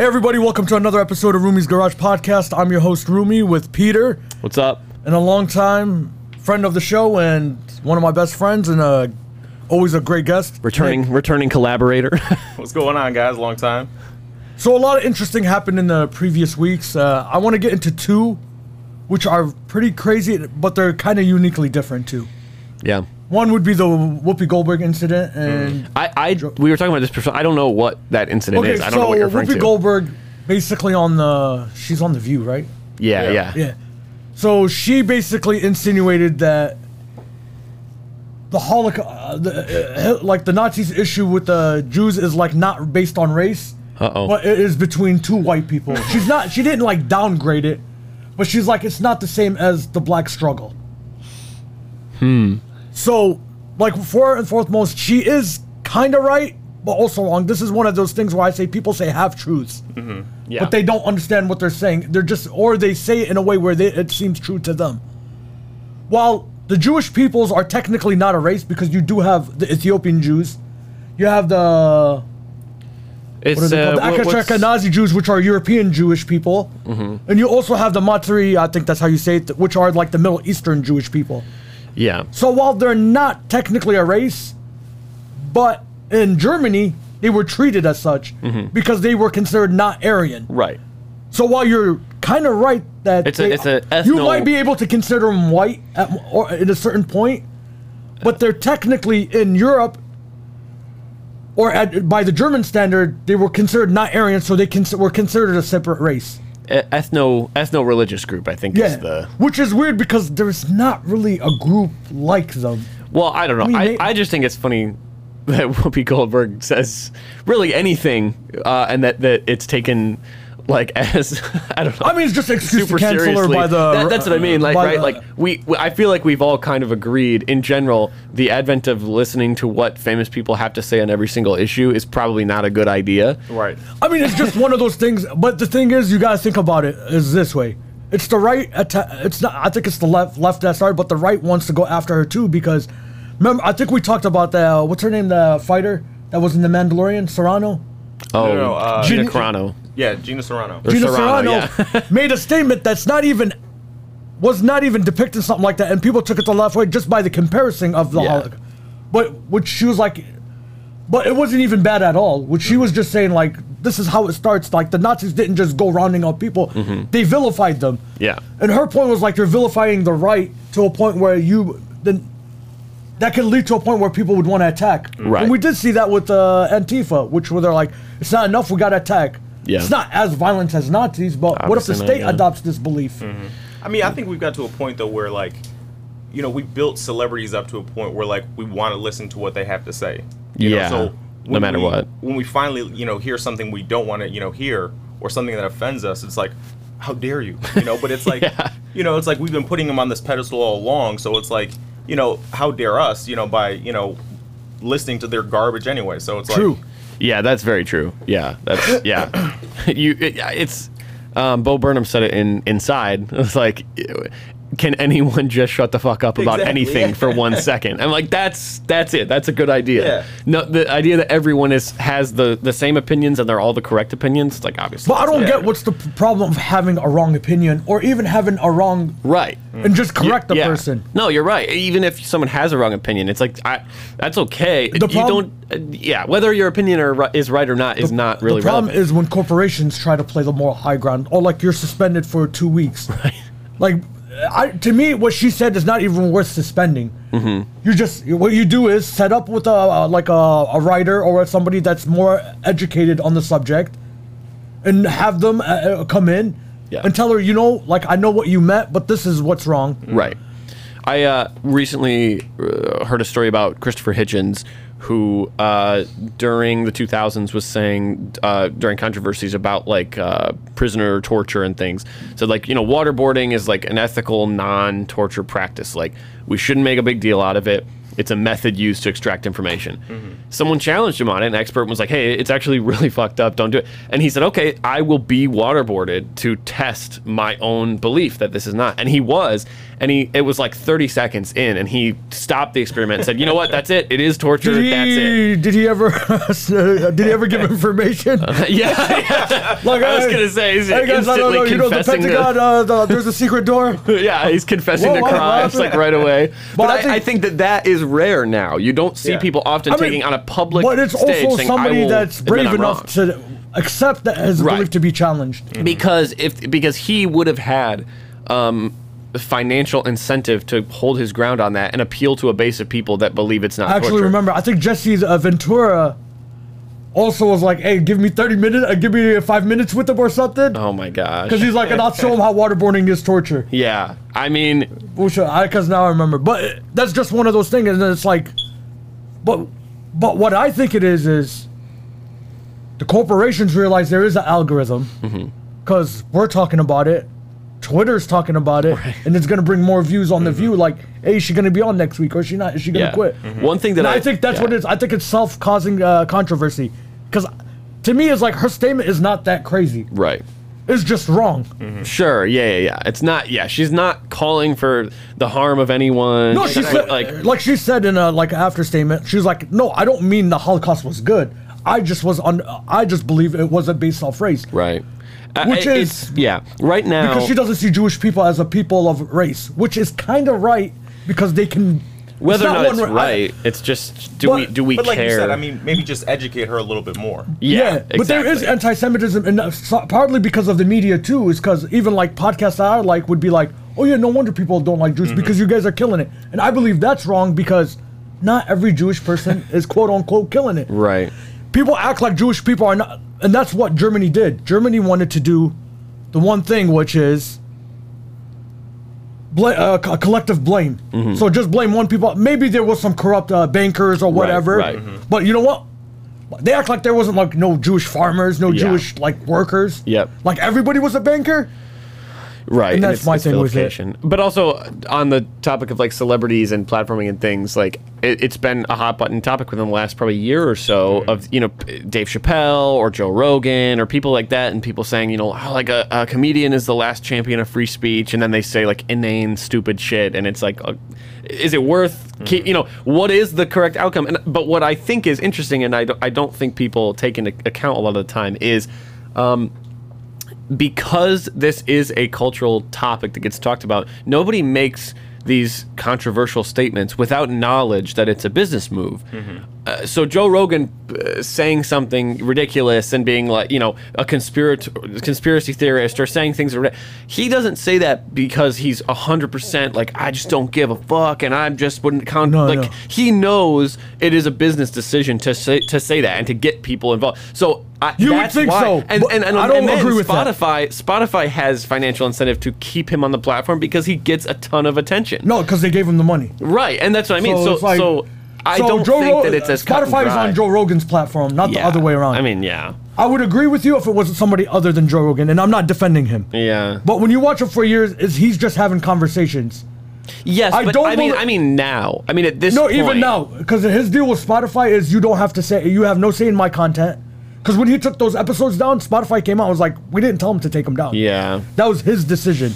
Hey everybody, welcome to another episode of Rumi's Garage Podcast. I'm your host Rumi with Peter What's up? and a longtime friend of the show and one of my best friends and uh, always a great guest. Returning Nick. returning collaborator. What's going on, guys? Long time. So a lot of interesting happened in the previous weeks. Uh, I want to get into two, which are pretty crazy, but they're kind of uniquely different too. yeah. One would be the Whoopi Goldberg incident, and I, I we were talking about this before. I don't know what that incident okay, is. I don't so know what you're referring Whoopi to. Goldberg, basically on the she's on the View, right? yeah, Yeah. yeah. Yeah. So she basically insinuated that the Holocaust, uh, the, uh, like the Nazis' issue with the Jews is like not based on race, Uh-oh. but it is between two white people. She's not. She didn't like downgrade it, but she's like it's not the same as the black struggle. Hmm. So, like for and foremost, she is kind of right, but also wrong. This is one of those things where I say people say half truths yeah. but they don't understand what they're saying. They're just, or they say it in a way where they, it seems true to them. While the Jewish peoples are technically not a race because you do have the Ethiopian Jews, you have the it's what are they uh, called? the Ashkenazi Jews, which are European Jewish people, and you also have the Matsuri, I think that's how you say it, which are like the Middle Eastern Jewish people. Yeah. So while they're not technically a race, but in Germany they were treated as such mm-hmm. because they were considered not Aryan. Right. So while you're kind of right that It's a- it's a you might be able to consider them white at, or at a certain point, but they're technically in Europe or at, by the German standard they were considered not Aryan, so they cons- were considered a separate race. Ethno ethno religious group. I think Yeah, is the. which is weird because there's not really a group like them. Well, I don't know. mean, I, they- I just think it's funny that Whoopi Goldberg says really anything, uh, and that that it's taken like as I don't know. I mean, it's just an excuse super to cancel her seriously. by the. That- that's what I mean. Like, right? the- like we, we, I feel like we've all kind of agreed in general. The advent of listening to what famous people have to say on every single issue is probably not a good idea. Right. I mean, it's just one of those things. But the thing is, you gotta think about it is this way. It's the right. Atta- it's not. I think it's the left. Left that started, but the right wants to go after her too because, remember, I think we talked about the uh, what's her name, the fighter that was in the Mandalorian, Serrano. Oh, No, no, uh, Gina Gina- Carano. Yeah, Gina Serrano. Or Gina Serrano, Serrano made a statement that's not even was not even depicting something like that, and people took it the left way just by the comparison of the Yeah. Holocaust. But which she was like, but it wasn't even bad at all. Which she was just saying like, this is how it starts. Like the Nazis didn't just go rounding up people; they vilified them. Mm-hmm. Yeah. And her point was like, you're vilifying the right to a point where you then. That could lead to a point where people would want to attack. Right. And we did see that with uh, Antifa, which where they're like, it's not enough, we got to attack. Yeah. It's not as violent as Nazis, but what if the Obviously not, state yeah. adopts this belief? Mm-hmm. I mean, I think we've got to a point though where like, you know, we built celebrities up to a point where like we want to listen to what they have to say. You Yeah, Know? So no matter we- what. When we finally, you know, hear something we don't want to, you know, hear or something that offends us, it's like, how dare you? You know. But it's like, Yeah. you know, it's like we've been putting them on this pedestal all along. So it's like, you know, how dare us? You know, by you know, listening to their garbage anyway. So it's True. like. Yeah, that's very true. Yeah, that's yeah. you, it, it's um, Bo Burnham said it in Inside. It's like, can anyone just shut the fuck up about Exactly, anything yeah. for one second? I'm like, that's that's it. That's a good idea. Yeah. No, the idea that everyone is has the the same opinions and they're all the correct opinions. It's like obviously, But I don't Yeah. get what's the problem of having a wrong opinion or even having a wrong right. and just correct the Yeah. person. No, you're right. Even if someone has a wrong opinion, it's like I, that's okay. The you problem- don't. uh, yeah, whether your opinion are, is right or not is not really the problem relevant. is when corporations try to play the moral high ground, or like you're suspended for two weeks. Right. Like, I, to me, what she said is not even worth suspending. Mm-hmm. You just what you do is set up with a, a like a, a writer or somebody that's more educated on the subject, and have them uh, uh, come in Yeah. and tell her, you know, like I know what you meant, but this is what's wrong. Right. I uh, recently uh, heard a story about Christopher Hitchens, who uh, during the 2000s was saying uh, during controversies about like uh, prisoner torture and things, said like you know waterboarding is like an ethical non-torture practice. Like we shouldn't make a big deal out of it. It's a method used to extract information. Someone challenged him on it. An expert was like, "Hey, it's actually really fucked up. Don't do it." And he said, "Okay, I will be waterboarded to test my own belief that this is not." And he was, and he it was like 30 seconds in, and he stopped the experiment and said, "You know what? That's it. It is torture. Did That's it." he, did he ever did he ever give information? yeah, yeah. Like I was hey, gonna say, he's hey guys, no, no, instantly no, you know the confessing to- Pentagon. Uh, the, there's a secret door. yeah, he's confessing Whoa, to crimes like right away. But, I I, think- I think that that is rare now. You don't see Yeah. people often I mean, taking on a public But it's stage also saying, somebody that's brave enough wrong." to accept that his Right. belief to be challenged. because if because he would have had um, financial incentive to hold his ground on that and appeal to a base of people that believe it's not I actually torture. remember. I think Jesse uh, Ventura also was like, "Hey, give me 30 minutes. Uh, give me five minutes with him or something." Oh my gosh. Because he's like, and I'll show him how waterboarding is torture. yeah, I mean, because now I remember. But uh, that's just one of those things, and it's like, but, but what I think it is is, the corporations realize there is an algorithm, Mm-hmm. because we're talking about it, Twitter's talking about it, and it's gonna bring more views on the view. Like, hey, is she gonna be on next week, or is she not? Is she gonna Mm-hmm. quit? One thing that I, I, think that's yeah. what it is. I think it's self-causing uh, controversy, because to me, it's like her statement is not that crazy. Right. It's just wrong. Sure. Yeah. Yeah. Yeah. It's not. Yeah. She's not calling for the harm of anyone. No, she said like. like she said in a like after statement. She was like, "No, I don't mean the Holocaust was good. I just was on. I just believe it wasn't based off race Right. Uh, Which it- is- it's- yeah. Right now. because she doesn't see Jewish people as a people of race, which is kind of right because they can. whether or it's not it's one ra- right, it's just do But- we do we But like care? you said, I mean, maybe just educate her a little bit more. yeah, but there is anti-Semitism, and uh, so- partly because of the media too. Is because even like podcasts that I like would be like, "Oh yeah, no wonder people don't like Jews because you guys are killing it," and I believe that's wrong because not every Jewish person is quote unquote killing it. right. People act like Jewish people are not, and that's what Germany did. Germany wanted to do the one thing, which is bla- uh, co- collective blame. So just blame one people. Maybe there was some corrupt uh, bankers or whatever. right. Mhm. But you know what? They act like there wasn't like no Jewish farmers, no Yeah. Jewish like workers. Yep. Like everybody was a banker. Right, And that's it's- my thing with it. But also on the topic of like celebrities and platforming and things, like it, it's been a hot button topic within the last probably year or so Mm-hmm. of you know Dave Chappelle or Joe Rogan or people like that, and people saying you know oh, like a, a comedian is the last champion of free speech, and then they say like inane, stupid shit, and it's like. Uh, is it worth, Mm-hmm. keep, you know, what is the correct outcome? And but what I think is interesting, and I don't, I don't think people take into account a lot of the time is, um, because this is a cultural topic that gets talked about, nobody makes these controversial statements without knowledge that it's a business move. Mm-hmm. Uh, so Joe Rogan uh, saying something ridiculous and being like, you know, a conspiracy conspiracy theorist or saying things, are- he doesn't say that because he's hundred percent like I just don't give a fuck and I just wouldn't count. No, like no. he knows it is a business decision to say to say that and to get people involved. So. I, You would think why. so, and, and, and, I don't and agree with that. Spotify, Spotify has financial incentive to keep him on the platform because he gets a ton of attention. No, because they gave him the money. Right, and that's what I mean. So, it's like- so I so don't Joe think Ro- that it's as cut and Spotify is dry. on Joe Rogan's platform, not the Yeah. other way around. I mean, yeah, I would agree with you if it wasn't somebody other than Joe Rogan, and I'm not defending him. yeah, But when you watch him for years, is he's just having conversations. yes. I but don't I mean, believe- I mean now. I mean at this. No, point, even now, because his deal with Spotify is you don't have to say you have no say in my content. Because when he took those episodes down, Spotify came out and was like, we didn't tell him to take them down. Yeah, That was his decision.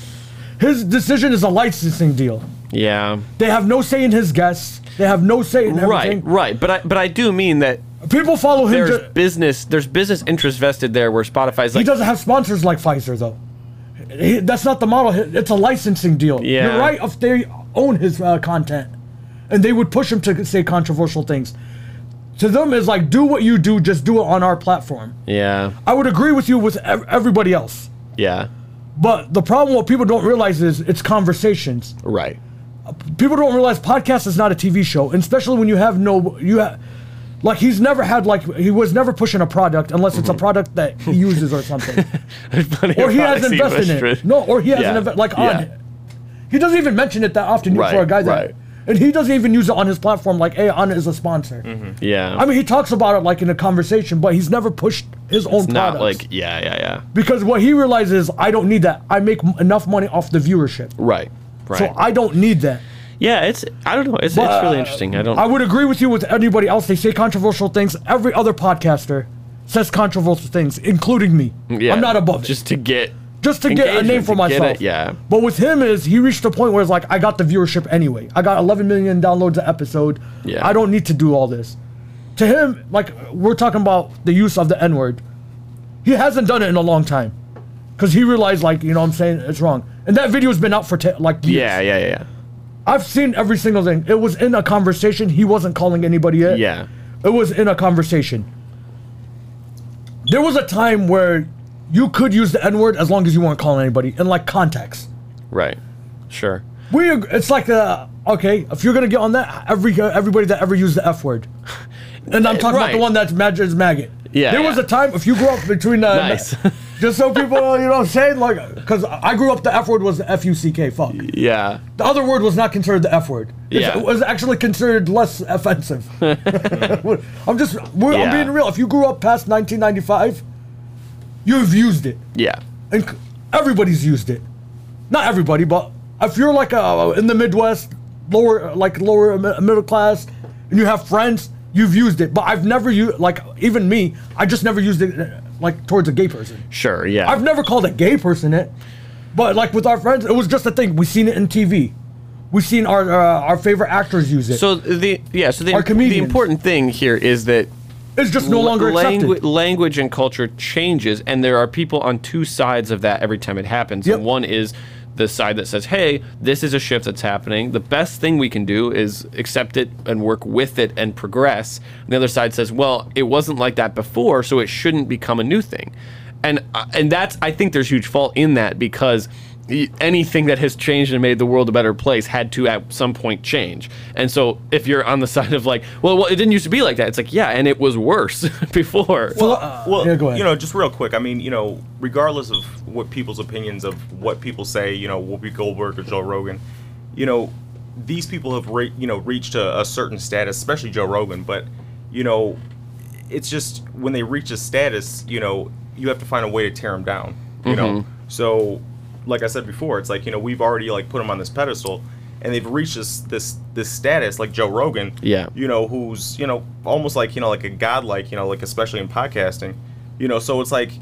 His decision is a licensing deal. Yeah. They have no say in his guests. They have no say in everything. right. right. But I, but I do mean that People follow him. there's business, there's business interest vested there where Spotify's like he doesn't have sponsors like Pfizer though. He- that's not the model. It's a licensing deal. Yeah. You're right if they own his uh, content, and they would push him to say controversial things. To them, is like do what you do, just do it on our platform. yeah, I would agree with you with ev- everybody else, yeah, but the problem what people don't realize is it's conversations. right. People don't realize podcast is not a TV show, and especially when you have no you have. Like he's never had like he was never pushing a product unless it's a product that he uses or something. Or he has invested in it. No, or he has Yeah, an event like yeah. on. He doesn't even mention it that often Right, for a guy that, right. and he doesn't even use it on his platform. Like, hey, on is a sponsor. Yeah, I mean, he talks about it like in a conversation, but he's never pushed his own not products. like, yeah, yeah, yeah. because what he realizes, I don't need that. I make m- enough money off the viewership, Right, right. so I don't need that. Yeah, it's I don't know. It's, But, it's really interesting. I don't. I would agree with you with anybody else. They say controversial things. Every other podcaster says controversial things, including me. yeah, I'm not above it. just to get just to get a name for myself. it, yeah. But with him is he reached a point where it's like I got the viewership anyway. I got 11 million downloads an episode. Yeah. I don't need to do all this. To him, like we're talking about the use of the N word. He hasn't done it in a long time, because he realized like you know what I'm saying it's wrong. And that video's been out for te- like years. Yeah, yeah, yeah. I've seen every single thing. It was in a conversation. He wasn't calling anybody it. Yeah. It was in a conversation. There was a time where you could use the N word as long as you weren't calling anybody in like context. Right. Sure. We ag- it's like uh okay if you're gonna get on that every everybody that ever used the F word, and I'm talking about the one that's mag- is maggot. Yeah, There was a time if you grew up between uh, Nice. just so people you know what I'm saying like because I grew up the F word was the F U C K fuck. Yeah. The other word was not considered the F word. It's- Yeah. It was actually considered less offensive. I'm just, we're, I'm being real. If you grew up past 1995, you've used it. Yeah. And everybody's used it. Not everybody, but if you're like uh in the Midwest, lower, like lower middle class, and you have friends, you've used it. But I've never used, like, even me, I just never used it, like, towards a gay person. Sure. Yeah. I've never called a gay person it, but like with our friends, it was just a thing. We've seen it in TV. We've seen our uh, our favorite actors use it. so the yeah. So the, the important thing here is that it's just no longer langu- accepted. language and culture changes, and there are people on two sides of that every time it happens. Yep. And one is the side that says, "Hey, this is a shift that's happening. The best thing we can do is accept it and work with it and progress." And the other side says, "Well, it wasn't like that before, so it shouldn't become a new thing." And uh, and that's I think there's huge fault in that because anything that has changed and made the world a better place had to at some point change. And so if you're on the side of like, well, well it didn't used to be like that. It's like, yeah, and it was worse before. Well, uh, well, yeah, go ahead. you know, just real quick. I mean, you know, regardless of what people's opinions of what people say, you know, Whoopi Goldberg or Joe Rogan, you know, these people have, re- you know, reached a, a certain status, especially Joe Rogan. But, you know, it's just when they reach a status, you know, you have to find a way to tear them down. You know, Mm-hmm. so like I said before, it's like you know we've already like put them on this pedestal, and they've reached this this this status like Joe Rogan. Yeah. You know, who's you know almost like you know like a godlike you know like especially in podcasting, you know. So it's like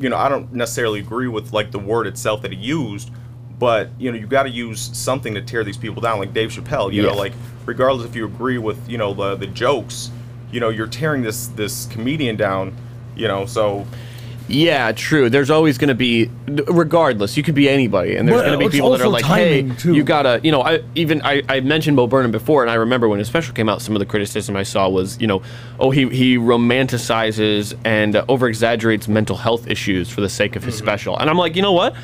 you know I don't necessarily agree with like the word itself that he used, but you know you got to use something to tear these people down, like Dave Chappelle. You Yeah. know, like regardless if you agree with you know the the jokes, you know you're tearing this this comedian down. You know, so Yeah, true. There's always going to be, regardless, you could be anybody, and there's going to be people that are like, "Hey, too. you gotta," you know. I even I, I mentioned Bo Burnham before, and I remember when his special came out, some of the criticism I saw was, you know, oh he he romanticizes and uh, over exaggerates mental health issues for the sake of his Mm-hmm. special, and I'm like, you know what?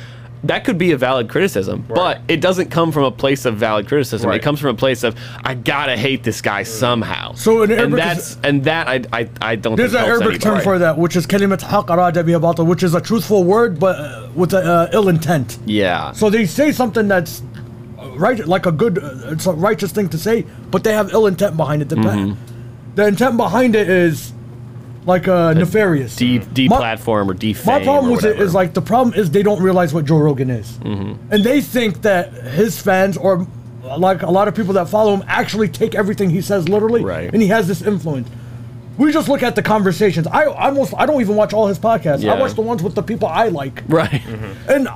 That could be a valid criticism, but it doesn't come from a place of valid criticism. It comes from a place of I gotta hate this guy somehow. So in and that's is- and that I I, I don't. There's think an helps Arabic term for that, which is kalimat haq arada biha which is a truthful word, but uh, with a uh, ill intent. Yeah. So they say something that's uh, right, like a good, uh, it's a righteous thing to say, but they have ill intent behind it. The, Mm-hmm. the intent behind it is like uh, nefarious. de My- deplatform or defame. My problem with it is like the problem is they don't realize what Joe Rogan is, Mm-hmm. and they think that his fans or like a lot of people that follow him actually take everything he says literally, Right. and he has this influence. We just look at the conversations. I almost I don't even watch all his podcasts. Yeah. I watch the ones with the people I like. right. And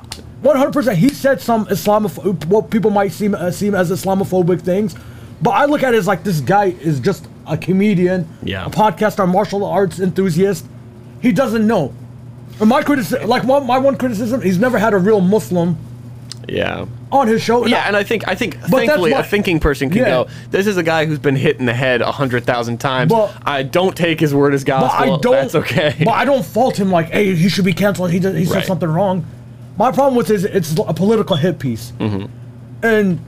100%, he said some Islamoph- what people might seem uh, seem as Islamophobic things, but I look at it as like this guy is just a comedian, Yeah. a podcaster, martial arts enthusiast. He doesn't know. And my criticism, like one, my one criticism, he's never had a real Muslim Yeah. on his show. Yeah, and I think I think that's thankfully why- a thinking person can Yeah. go. This is a guy who's been hit in the head a hundred thousand times. But- I don't take his word as but gospel. I don't. That's okay. But I don't fault him. Like, hey, he should be canceled. He did, he said Right. something wrong. My problem with it is it's a political hit piece, Mm-hmm. and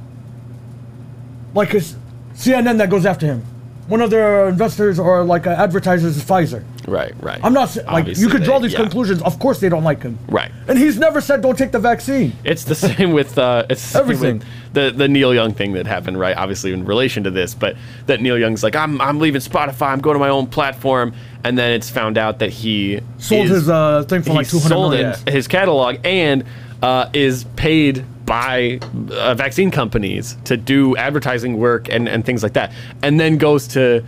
like it's CNN that goes after him. One of their investors or like uh, advertisers is Pfizer. right, right. I'm not like Obviously you could draw they- these yeah. conclusions. Of course, they don't like him. Right. And he's never said don't take the vaccine. It's the same with uh, it's the same Everything. with the the Neil Young thing that happened, right? Obviously in relation to this, but that Neil Young's like, I'm I'm leaving Spotify. I'm going to my own platform, and then it's found out that he Sold is- his uh, thing for he like 200 sold million. it, his catalog and uh, is paid buy uh, vaccine companies to do advertising work and, and things like that, and then goes to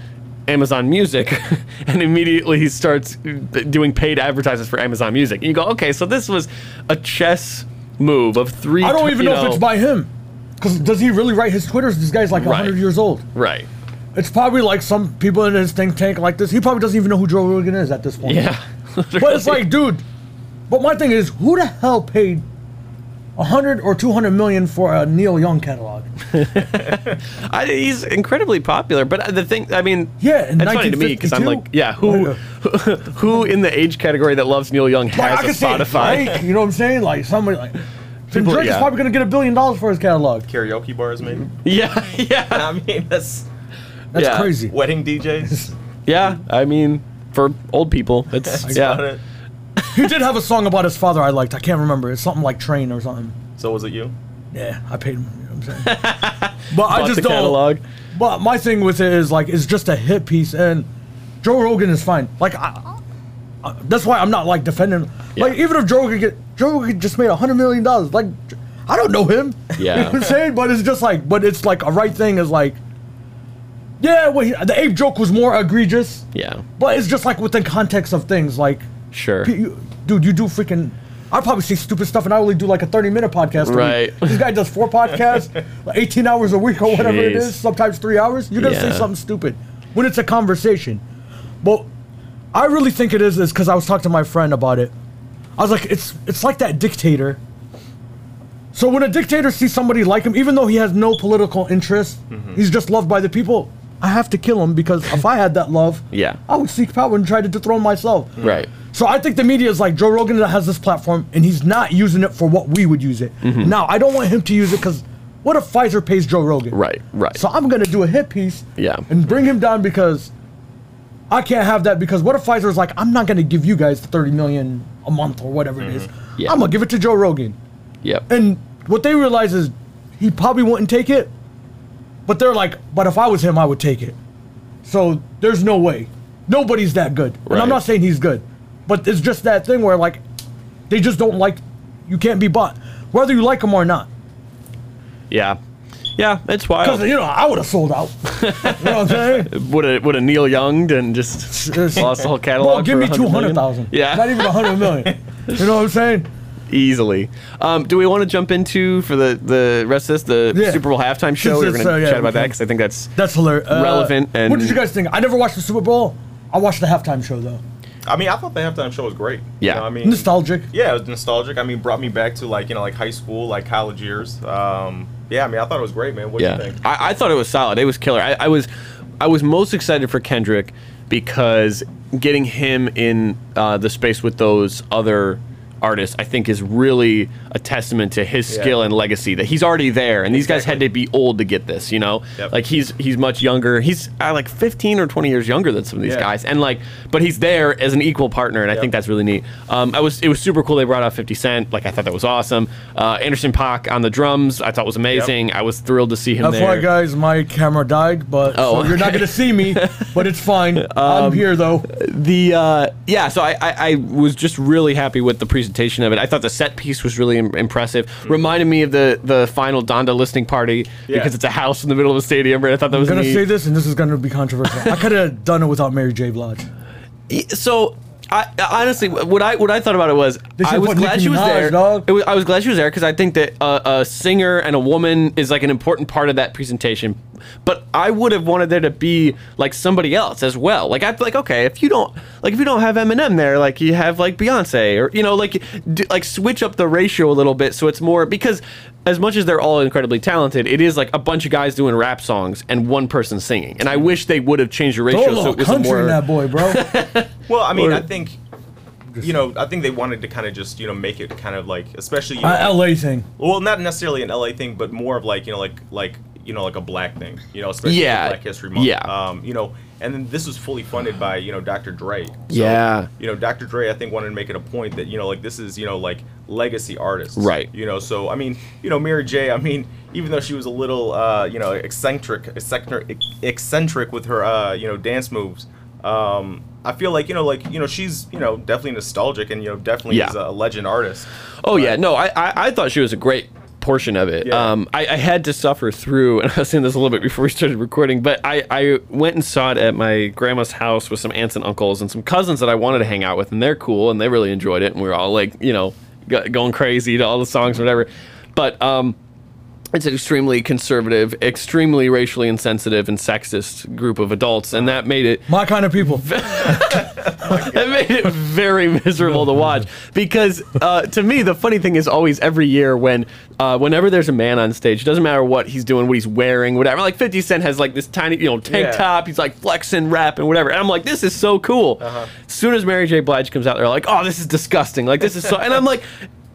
Amazon Music and immediately he starts doing paid advertisements for Amazon Music. And you go, okay, so this was a chess move of three. I don't even you know, if it's by him. Because does he really write his Twitters? This guy's like Right. 100 years old. Right. It's probably like some people in his think tank like this. He probably doesn't even know who Joe Rogan is at this point. Yeah. But it's like, dude. But my thing is, who the hell paid 100 or 200 million for a Neil Young catalog? I, he's incredibly popular, but the thing, I mean, Yeah, in it's funny to me because I'm like, yeah, who, who in the age category that loves Neil Young has can a see Spotify? Drake, you know what I'm saying? Like somebody like. So People- Drake is probably gonna get a billion dollars for his catalog. Karaoke bars, maybe. yeah, yeah, I mean, that's That's Yeah. crazy. wedding DJs. yeah. I mean, for old people, it's That's yeah. He did have a song about his father I liked. I can't remember. It's something like Train or something. So was it you? Yeah, I paid him. You know what I'm saying? but I just the don't. catalog. But my thing with it is like it's just a hit piece, and Joe Rogan is fine. Like I, I, that's why I'm not like defending. Like even if Joe Rogan get Joe Rogan just made a hundred million dollars, like I don't know him. Yeah. you know what I'm saying. But it's just like, but it's like a right thing is like, yeah, well, he, the ape joke was more egregious, Yeah, but it's just like within context of things. Like, sure. You- dude, you do freaking. I probably say stupid stuff, and I only do like a thirty-minute podcast. Right. This guy does four podcasts, like eighteen hours a week or whatever it Jeez. is. Sometimes three hours. You're gonna say something stupid when it's a conversation. But I really think it is is because I was talking to my friend about it. I was like, it's it's like that dictator. So when a dictator sees somebody like him, even though he has no political interest, Mm-hmm. he's just loved by the people. I have to kill him because if I had that love, Yeah. I would seek power and try to dethrone myself. Right. So I think the media is like Joe Rogan has this platform and he's not using it for what we would use it. Mm-hmm. Now I don't want him to use it because what if Pfizer pays Joe Rogan? Right, right. So I'm gonna do a hit piece. Yeah. And bring him down because I can't have that because what if Pfizer is like I'm not gonna give you guys the 30 million a month or whatever it is. Mm-hmm. Yeah. I'm gonna give it to Joe Rogan. Yep. And what they realize is he probably wouldn't take it, but they're like, but if I was him, I would take it. So there's no way. Nobody's that good. And Right. I'm not saying he's good, but it's just that thing where like they just don't like you can't be bought, whether you like him or not. yeah. Yeah, it's Because you know I would have sold out. you know what I'm saying? Would a would a Neil Young and just lost the whole catalog? Well, give me 100 two hundred thousand. Yeah, Not even a hundred million. You know what I'm saying? easily. Um, do we want to jump into for the the rest of this the Yeah. Super Bowl halftime show? We're going to uh, yeah, chat about that because I think that's That's hilarious. Uh, Relevant and- what did you guys think? I never watched the Super Bowl. I watched the halftime show though. I mean, I thought the halftime show was great. Yeah. You know, I mean, Nostalgic. Yeah, it was nostalgic. I mean, brought me back to like you know like high school, like college years. Um, yeah, I mean, I thought it was great, man. What do you think? I, I thought it was solid. It was killer. I, I was I was most excited for Kendrick because getting him in uh, the space with those other artists, I think, is really a testament to his Yeah. skill and legacy. That he's already there, and these guys had to be old to get this. You know, Yep. like he's he's much younger. He's uh, like 15 or 20 years younger than some of these Yeah. guys, and like, but he's there as an equal partner, and I think that's really neat. Um, I was it was super cool. They brought out 50 Cent. Like I thought that was awesome. Uh, Anderson Paak on the drums, I thought was amazing. I was thrilled to see him That's there. why, guys, my camera died, but Oh, so you're not. Um, gonna see me, but it's fine. I'm here though. the uh, yeah, so I, I, I was just really happy with the presentation of it. I thought the set piece was really Im- impressive. Reminded me of the the final Donda listening party Yeah. because it's a house in the middle of a stadium. Right? I thought that I'm was gonna neat. say this, and this is gonna be controversial. I could have done it without Mary J. Blige. so I honestly, what I what I thought about it was I was put glad she was Minaj, there. dog. It was, I was glad she was there because I think that uh, a singer and a woman is like an important part of that presentation. But I would have wanted there to be like somebody else as well. Like I'd like, okay, if you don't like if you don't have Eminem there, like you have like Beyonce or you know like d- like switch up the ratio a little bit so it's more because as much as they're all incredibly talented, it is like a bunch of guys doing rap songs and one person singing. And I wish they would have changed the Throw a ratio so little it was a country more in that boy, bro. Well, I mean, Or- I think you know, I think they wanted to kind of just you know make it kind of like, especially you know, uh, L.A. thing. well, not necessarily an LA thing, but more of like you know like like you know like a black thing, you know, especially Yeah. Black History Month. Yeah. Um, you know, and then this was fully funded by you know Dr. Dre. So, Yeah. You know, Dr. Dre, I think wanted to make it a point that you know like this is you know like legacy artists. Right. You know, so I mean, you know, Mary J. I mean, even though she was a little uh, you know eccentric, eccentric, eccentric with her uh, you know dance moves. Um, I feel like you know, like you know, she's you know definitely nostalgic and you know definitely Yeah. is a legend artist. Oh yeah, no, I, I I thought she was a great portion of it. Yeah. Um, I, I had to suffer through, and I was saying this a little bit before we started recording, but I, I went and saw it at my grandma's house with some aunts and uncles and some cousins that I wanted to hang out with, and they're cool and they really enjoyed it, and we were all like, you know, go- going crazy to all the songs, or whatever. But um, it's an extremely conservative, extremely racially insensitive, and sexist group of adults, and that made it My kind of people. it made it very miserable to watch. Because uh, to me the funny thing is always every year when uh, whenever there's a man on stage it doesn't matter what he's doing what he's wearing whatever. Like 50 cent has like this tiny you know tank Yeah. top. He's like flexing rapping whatever. And i'm like this is so cool. Uh-huh. as soon as mary j. Blige comes out they're like oh this is disgusting. Like this is so and i'm like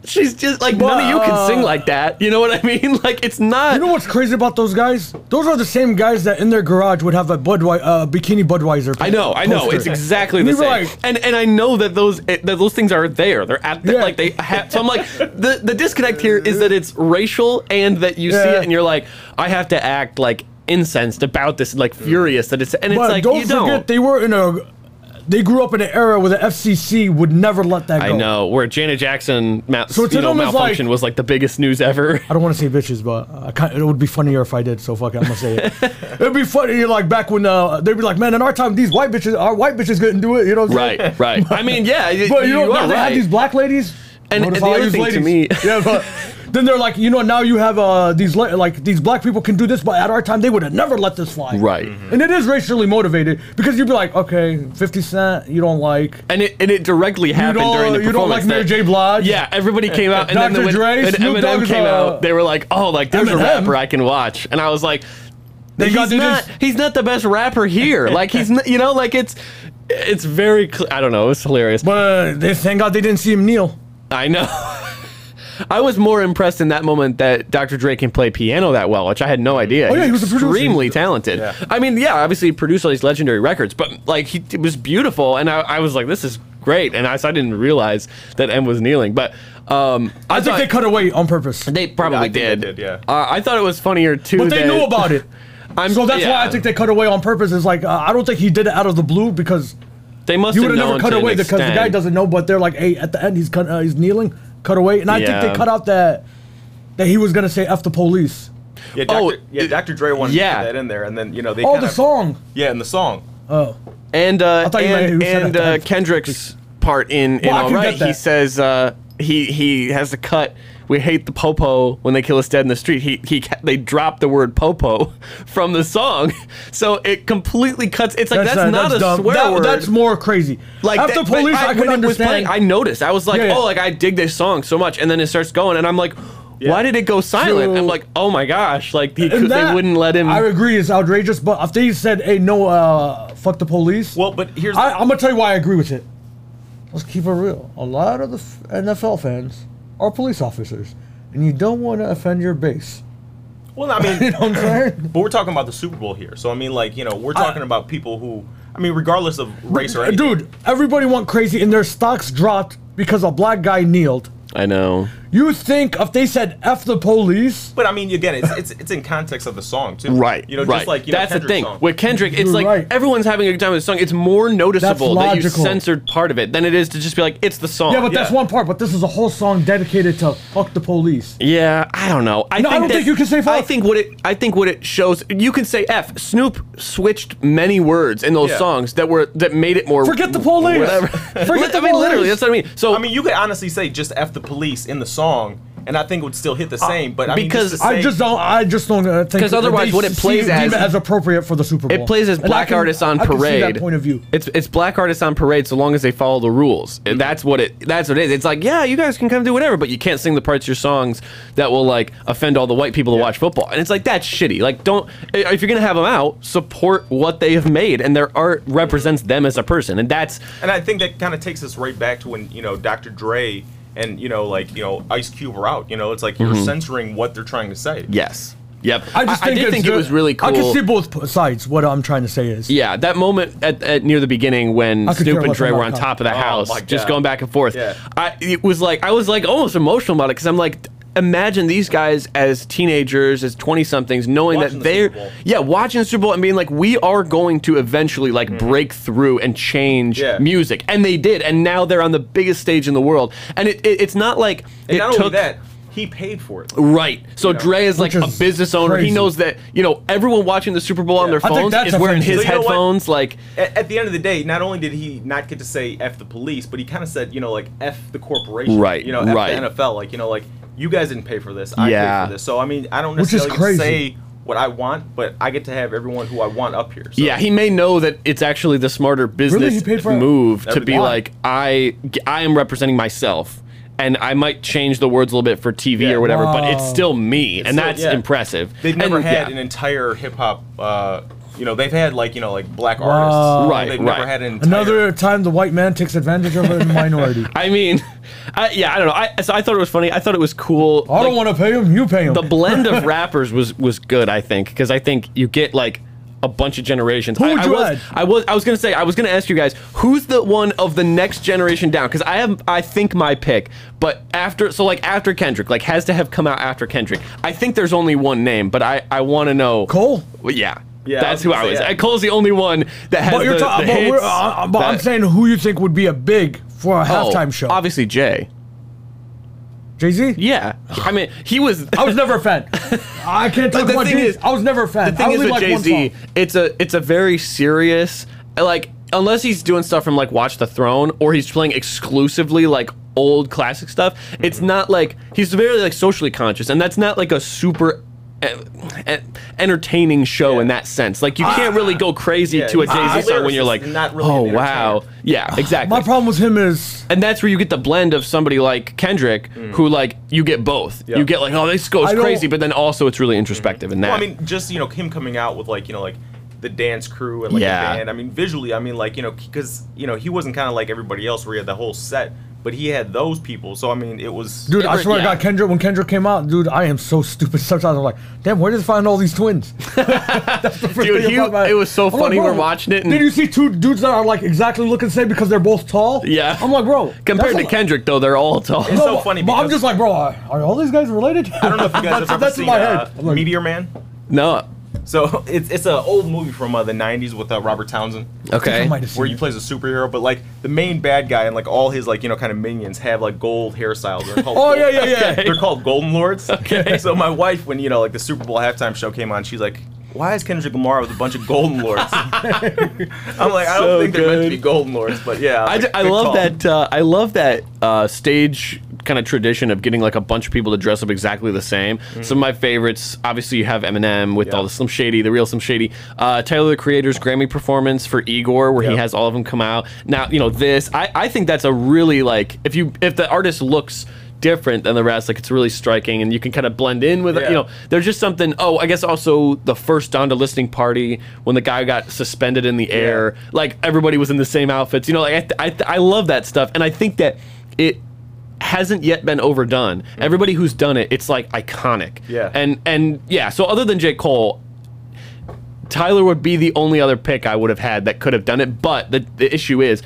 she's just like none of you can sing like that you know what i mean like it's not You know what's crazy about those guys? Those are the same guys that in their garage would have a Budweiser, uh, bikini Budweiser. I know, I know. poster. It's exactly And the you were same. like- and and I know that those it, that those things are there. They're at the, Yeah. like they have. So I'm like the the disconnect here is that it's racial and that you see it and you're like I have to act like incensed about this, like furious that it's and it's But like don't you forget, don't. they were in a. They grew up in an era where the FCC would never let that go. I know where Janet Jackson ma- So to you know, it's like- was like the biggest news ever. I don't want to say bitches, but I can't, it would be funnier if I did. So fuck it, I'm gonna say it. It'd be funny, like back when uh, they'd be like, "Man, in our time, these white bitches, our white bitches couldn't do it." You know what I'm saying? right, right. I mean, yeah, But you know, now are they have these black ladies. And- and the other thing to ladies. me- yeah, but then they're like, you know, now you have uh, these la- like these black people can do this, but at our time they would have never let this fly. Right. And it is racially motivated because you'd be like, okay, Fifty Cent, you don't like. And it, and it directly happened don't- during the you don't performance. like Mary that- J. Blige? Yeah, everybody came out, and then Dr. when, Dre, when Snoop Eminem Dogg came uh, out, they were like, "Oh, like there's a Eminem. rapper I can watch," and I was like, Thank God "He's they not. didn't- He's not the best rapper here. like he's, not, you know, like it's, it's very. Cl- I don't know. It's hilarious. But they thank God they didn't see him kneel. I know. I was more impressed in that moment that Dr. Dre can play piano that well, which I had no idea. Oh, yeah, he was a extremely talented. Yeah. I mean, yeah, obviously he produced all these legendary records, but like he it was beautiful, and I, I was like, this is great, and I, so I didn't realize that M was kneeling, but um, I, think thought- they cut away on purpose. They probably I think they did. did, yeah. Uh, I thought it was funnier too. But they that- knew about it. I'm, So that's why. I think they cut away on purpose. Is like uh, I don't think he did it out of the blue because they must You would have never cut away because the guy doesn't know. But they're like, hey, at the end he's cut, uh, he's kneeling, cut away, and I think they cut out that that he was gonna say "f the police." Yeah, Oh, Dr. yeah, it- Dr. Dre wanted yeah. to put that in there, and then you know they Oh, kinda, the song. Yeah, in the song. Oh, And uh, thought you meant and, he said and at uh, end. Kendrick's part in in Well, I All can Right, get that. he says uh, he he has to cut. We hate the popo when they kill us dead in the street. He he they drop the word popo from the song, so it completely cuts. It's like that's, uh, not a dumb. swear That- word. That's more crazy. like after that- police, I, when can it was playing, understand. I noticed. I was like, Yeah, yeah. oh, like I dig this song so much, and then it starts going, and I'm like, why did it go silent? So- I'm like, oh my gosh, like he could, they wouldn't let him. I agree, it's outrageous. But if they said, "Hey, no, uh, fuck the police," Well, but here's I, I'm gonna tell you why I agree with it. Let's keep it real. A lot of the NFL fans are police officers, and you don't want to offend your base. well, I mean, You know what I'm saying? But we're talking about the Super Bowl here. So I mean, like you know, we're talking about people who, I mean, regardless of race or anything. Dude, everybody went crazy, and their stocks dropped because a black guy kneeled. I know. You think if they said "f the police"? But I mean, again, it's it's, it's in context of the song too. Right. You know, right. just like you know, that's the thing Song. with Kendrick. It's You're like right. everyone's having a good time with the song. It's more noticeable that you censored part of it than it is to just be like it's the song. Yeah, but that's one part. But this is a whole song dedicated to "fuck the police." Yeah, I don't know. I No, I think don't that- think you can say I think what it. I think what it shows. You can say f. Snoop switched many words in those Yeah. songs that were that made it more. Forget the police. Whatever. Forget the I mean, literally, that's what I mean. So I mean, you could honestly say just "f the police" in the song, and I think it would still hit the same. But I mean, because just to I say- just don't. I just don't uh, think 'Cause that otherwise they what it see- plays deem as- it as appropriate for the Super Bowl. It plays as And I black can- artists on I can see parade. that point of view. It's it's black artists on parade so long as they follow the rules. And That's what it. That's what it is. It's like yeah, you guys can come do whatever, but you can't sing the parts of your songs that will like offend all the white people to watch football. And it's like that's shitty. Like don't if you're gonna have them out, support what they have made, and their art represents them as a person, and that's And I think that kind of takes us right back to when you know Dr. Dre and you know like you know Ice Cube were out. You know, it's like you're Mm-hmm. censoring what they're trying to say. yes, yep. I just think, did it's think it was really cool. I can see both sides. What I'm trying to say is, Yeah, that moment at, at near the beginning when I Snoop and less Dre were on top of the Oh house, my just going back and forth. Yeah. I it was like I was like almost emotional about it because I'm like, imagine these guys as teenagers, as twenty somethings, knowing Watching that the they're Super Bowl. yeah watching the Super Bowl and being like, we are going to eventually like break through and change Mm-hmm. Yeah. music, and they did, and now they're on the biggest stage in the world, and it, it it's not like And it not took only that, he paid for it. Right. So know, Dre is like which a business owner. He knows that you know everyone watching the Super Bowl on their phones that's is wearing his So you know what? headphones. Like, At, at the end of the day, not only did he not get to say "f the police," but he kind of said, you know, like "f the corporation," Right, You know, F right. the NFL, like you know, like you guys didn't pay for this, I Yeah. paid for this. So I mean, I don't Which is necessarily crazy. say what I want, but I get to have everyone who I want up here. So. yeah, he may know that it's actually the smarter business He paid for move to be Everything. like, I I am representing myself. And I might change the words a little bit for TV Yeah. or whatever, but it's still me, and still- that's yeah. impressive. They've never And, had yeah. an entire hip hop. Uh, you know, they've had like you know like black Wow. artists. Right, They've right. never had an entire, Another time the white man takes advantage of a minority. I mean, I, yeah, I don't know. I, so I thought it was funny. I thought it was cool. I don't like, want to pay him. You pay him. the blend of rappers was was good. I think because I think you get like a bunch of generations. Who I, would I you was, add? I was I was gonna say I was gonna ask you guys who's the one of the next generation down because I have I think my pick, but after so like after Kendrick like has to have come out after Kendrick. I think there's only one name, but I I want to know Cole. Well, yeah. Yeah, that's was who I was. yeah. Uh, Cole's the only one that has But you're the, talking. the But, we're, hits uh, but I'm that- saying who you think would be a big for a oh, halftime show. Obviously, Jay. Jay Z. Yeah, I mean, he was. I was never a fan. I can't talk the about thing Jay. is- I was never a fan. the thing I is only with like Jay one Z, song. it's a it's a very serious like unless he's doing stuff from like Watch the Throne or he's playing exclusively like old classic stuff. It's not like he's very like socially conscious, and that's not like a super. Entertaining show in that sense. Like you can't really go crazy Yeah, to a he's Jay a Z song when you're like, not really oh wow, yeah, exactly. My problem with him is and that's where you get the blend of somebody like Kendrick, who like you get both. Mm. Yeah. You get like, oh, this goes I crazy, but then also it's really introspective in that. Well, I mean, just you know, him coming out with like you know like the dance crew and like Yeah. the band. I mean, visually, I mean, like you know, because you know he wasn't kind of like everybody else where he had the whole set, but he had those people. So I mean, it was. Dude, I It- swear to yeah. God, Kendrick, when Kendrick came out, dude, I am so stupid. Sometimes I'm like, damn, where did he find all these twins? That's the first Dude, thing he- it was so I'm funny, bro, we're watching it and- Did you see two dudes that are like exactly looking the same because they're both tall? Yeah. I'm like, bro. Compared to Kendrick, though, they're all tall. It's so funny But I'm just like, bro, are, are all these guys related? I don't know if you guys that's, have ever that's seen my uh, head. I'm like, Meteor Man. No. So it's it's an old movie from uh, the '90s with uh, Robert Townsend. Okay. I might have seen Where he plays a superhero, but like the main bad guy and like all his like you know kind of minions have like gold hairstyles. They're called Oh, gold- yeah, yeah, yeah. Okay. They're called Golden Lords. Okay. So my wife, when you know like the Super Bowl halftime show came on, she's like, "Why is Kendrick Lamar with a bunch of Golden Lords?" I'm like, I don't So think they're meant to be Golden Lords, but yeah. I, like, d- I good love that. Uh, I love that uh, stage kind of tradition of getting like a bunch of people to dress up exactly the same. Some of my favorites, obviously, you have Eminem with Mm-hmm. All the Slim Shady, the real Slim Shady. Uh, Tyler the Creator's Grammy performance for Igor, where he has all of them come out. Now, you know this. I, I think that's a really like if you if the artist looks different than the rest like it's really striking and you can kind of blend in with it Yeah. you know there's just something oh i guess also the first Donda listening party when the guy got suspended in the air like everybody was in the same outfits you know like i, I, I love that stuff and i think that it hasn't yet been overdone mm-hmm. everybody who's done it it's like iconic Yeah. and and yeah so other than j cole Tyler would be the only other pick I would have had that could have done it. But the, the issue is,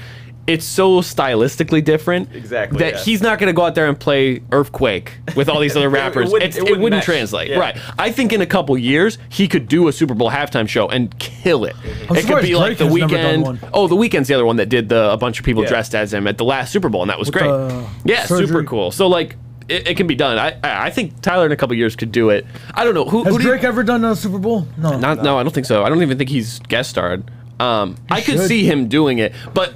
it's so stylistically different Exactly, that yeah. he's not going to go out there and play Earthquake with all these other rappers. wouldn't- It's- it it wouldn't wouldn't, translate, Yeah. right? I think in a couple years he could do a Super Bowl halftime show and kill it. I'm it could surprised be like the has never done Weeknd. Oh, the Weeknd's the other one that did the a bunch of people Yeah. dressed as him at the last Super Bowl, and that was great. the yeah, super cool. So like. It, it can be done. I, I I think Tyler in a couple years could do it. I don't know who. Has who do you- Drake ever done a Super Bowl? No. not, no. I don't think so. I don't even think he's guest starred. Um, I could should. see him doing it, but But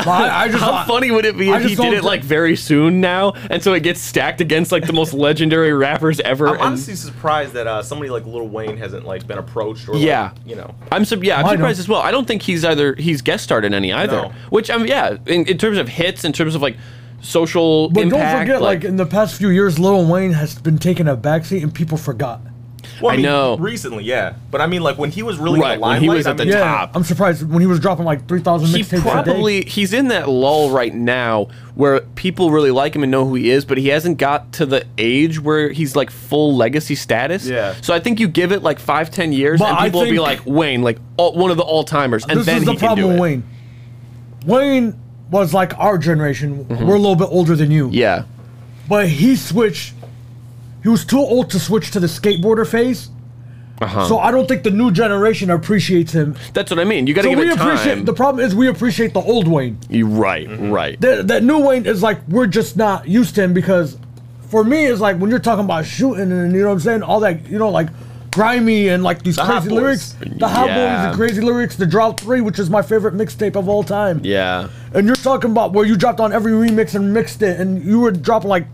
I, I just, how funny would it be I if he just did don't it like very soon now, and so it gets stacked against like the most legendary rappers ever? I'm and- honestly surprised that uh, somebody like Lil Wayne hasn't like been approached or Yeah. like, you know. I'm sub- yeah, I'm Why surprised don't- as well. I don't think he's either he's guest starred in any either. No. Which I'm yeah, in, in terms of hits, in terms of like social But impact. don't forget, like, in the past few years, Lil Wayne has been taking a backseat and people forgot. Well, I I, mean, know. recently, yeah, but I mean, like when he was really Right, in the when he limelight, was I at the mean, Yeah, top. I'm surprised when he was dropping like 3,000 he mixtapes a day. probably he's in that lull right now where people really like him and know who he is, but he hasn't got to the age where he's like full legacy status. Yeah. So I think you give it like five, ten years, But and people will be like Wayne, like all, one of the all timers, and this then is the he can problem do with it. Wayne. Wayne was like our generation. We're a little bit older than you. Mm-hmm. Yeah. But he switched. He was too old to switch to the skateboarder phase. Uh-huh. So I don't think the new generation appreciates him. That's what I mean. You got to So give we it appreciate. time. The problem is we appreciate the old Wayne. You right, right. That, that new Wayne is like we're just not used to him because for me, it's like when you're talking about shooting and you know what I'm saying, all that, you know, like grimy and like these The crazy lyrics, the hot Yeah. boys, the crazy lyrics, the Drought Three, which is my favorite mixtape of all time. Yeah. And you're talking about where you dropped on every remix and mixed it, and you were dropping like,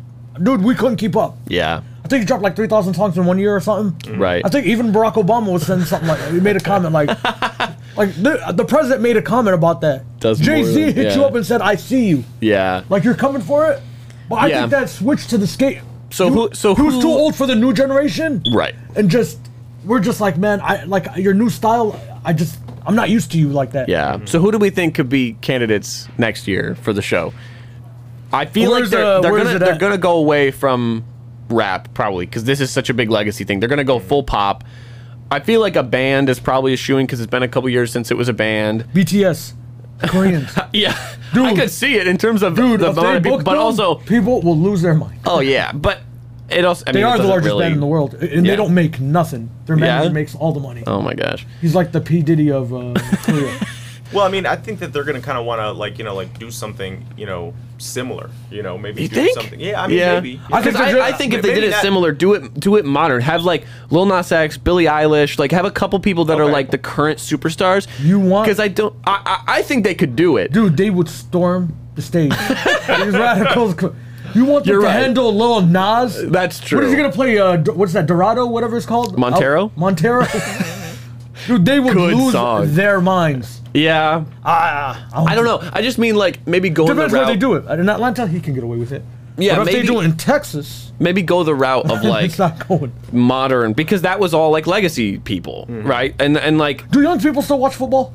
dude, we couldn't keep up. Yeah. I think he dropped like 3,000 songs in one year or something. Mm-hmm. Right. I think even Barack Obama was saying something like that. he made a comment like, like the, the president made a comment about that. Does Jay Z than- hit you up and said, "I see you." Yeah. Like you're coming for it. But I Yeah. think that switch to the skate. So you- who- so who's who- too old for the new generation? Right. And just we're just like, man, I like your new style. I just I'm not used to you like that. Yeah. So who do we think could be candidates next year for the show? I feel Where's like they're, the- they're gonna they're gonna go away from rap probably because this is such a big legacy thing. They're gonna go full pop. I feel like a band is probably a shooing because it's been a couple years since it was a band. BTS, Koreans. Yeah, dude, I could see it in terms of Dude, the if amount of people, but them, also people will lose their mind. oh yeah, but it also I They mean, are the largest really- band in the world, and Yeah. they don't make nothing. Their Yeah? manager makes all the money. Oh my gosh. He's like the P Diddy of uh, Korea. Well, I mean, I think that they're gonna kind of want to like you know like do something you know similar. You know, maybe You do think? something. Yeah, I mean, yeah. maybe. I think Because I, I just- think if they did it not- similar, do it do it modern. Have like Lil Nas X, Billie Eilish, like have a couple people that are like the current superstars. You want- Because I don't. I, I I think they could do it. Dude, they would storm the stage. These radicals. You want them You're to right. handle Lil Nas? That's true. What is he gonna play? Uh, what's that? Dorado, whatever it's called. Montero? Al- Montero. Dude, they would Good lose song. their minds. Yeah. Ah, I don't know. I just mean like maybe go the Depends route. where they do it. In Atlanta, he can get away with it. Yeah, but if maybe- they do it in Texas, Maybe go the route of like it's not going. modern because that was all like legacy people, Mm-hmm. right? And and like Do young people still watch football?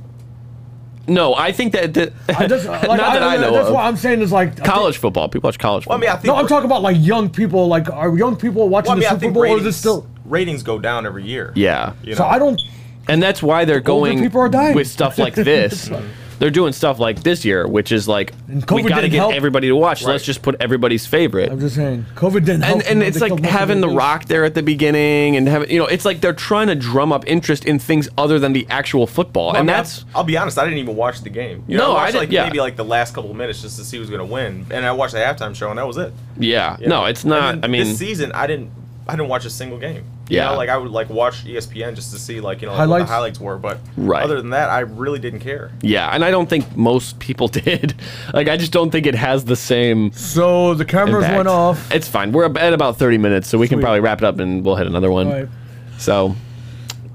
no, I think that, that I just, like, not that I, know That's of. what I'm saying is like I think- college football. People watch college Well, I football. mean, I think. No, I'm talking about like young people. Like, are young people watching Well, I mean, the Super think Bowl, or ratings, is it still? ratings go down every year. yeah. You know? So I don't. And that's why they're going people are dying. with stuff like this. they're doing stuff like this year, which is like we COVID got to didn't get help. everybody to watch. so Let's just put everybody's favorite. I'm just saying, COVID didn't help. and and them. it's They like most of having the their rock there at the beginning and having you know it's like they're trying to drum up interest in things other than the actual football Well, I and mean, that's I'll, I'll be honest. I didn't even watch the game. You No, know, I I watched didn't- like yeah. maybe like the last couple of minutes just to see who's gonna win, and I watched the halftime show, and that was it. yeah you no it's And not then i mean this season I didn't I didn't watch a single game. You Yeah. know, like I would like watch ESPN just to see like you know like, what the highlights were, but Right. other than that, I really didn't care. yeah and i don't think most people did like i just don't think it has the same So the cameras impact. went off. it's fine we're at about 30 minutes so we can probably wrap it up and we'll hit another one Right. so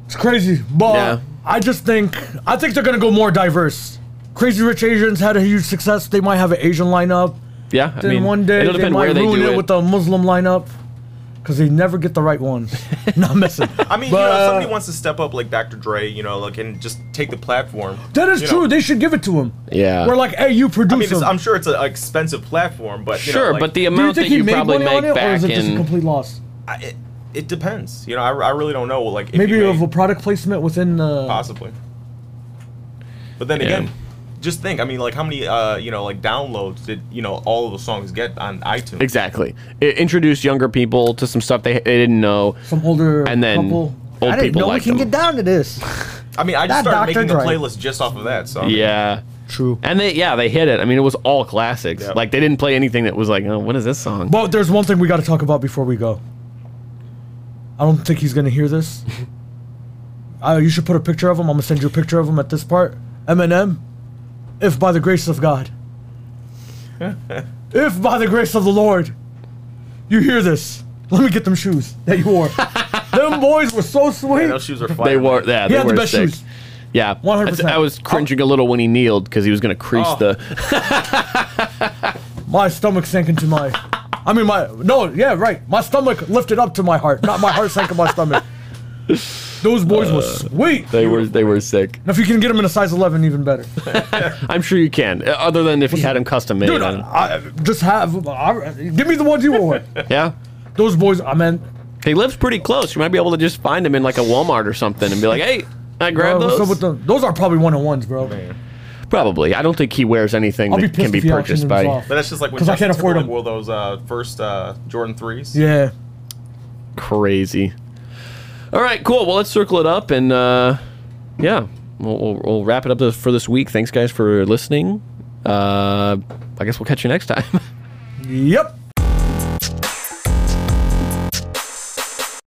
It's crazy, but Yeah. I just think I think they're gonna go more diverse. Crazy Rich Asians had a huge success. They might have an Asian lineup. yeah i Then mean one day it'll they depend might where they ruin do it, it, with the Muslim lineup because they never get the right ones. Not missing. I mean, But, you know, if uh, somebody wants to step up like Dr. Dre, you know, like and just take the platform. That is true. know. They should give it to him. Yeah. We're like, hey, you produce. I produce mean. I'm sure it's an expensive platform, but you know, sure like, but the Do you amount that you probably money on make it, or back is it just a in complete loss? I, it, it depends. You know, I, I really don't know. Like if Maybe you of a product placement within the. possibly. But then Yeah. again, just think. I mean, like how many uh you know like downloads did you know all of the songs get on iTunes? exactly it introduced younger people to some stuff they, they didn't know Some older And then couple. old I didn't people know like we can them. get down to this. I mean, I That just started Dr. making a playlist just off of that. So I mean, yeah True. And they, yeah, they hit it. I mean, it was all classics. Yep. Like they didn't play anything that was like, oh, what is this song? But there's one thing we got to talk about before we go. I don't think he's gonna hear this. uh, you should put a picture of him. I'm gonna send you a picture of him at this part. Eminem, if by the grace of God, if by the grace of the Lord, you hear this, let me get them shoes that you wore. them boys were so sweet. Yeah, those shoes are fire. they were, man. yeah, he they had were the best sick. shoes. Yeah, 100%. I, I was cringing a little when he kneeled because he was gonna crease Oh. the. My stomach sank into my. I mean, my no, yeah, right. My stomach lifted up to my heart, not my heart sank in my stomach. Those boys were sweet. They were they were sick. And if you can get them in a size 11, even better. I'm sure you can. uh, Other than if you had them custom made. Dude, I I, just have. I, give me the ones you want. yeah, Those boys, I mean, he lives pretty close. You might be able to just find him in like a Walmart or something and be like, hey, I grabbed bro, those. up with them? Those are probably one on ones, bro. Probably. I don't think he wears anything I'll that pissed can be purchased by. off. But that's just like when 'Cause I can't afford Timberlake them. wore those uh, first uh, Jordan threes. Yeah. Crazy. All right, cool. Well, let's circle it up and uh, yeah, we'll, we'll, we'll wrap it up for this week. Thanks, guys, for listening. Uh, I guess we'll catch you next time. Yep.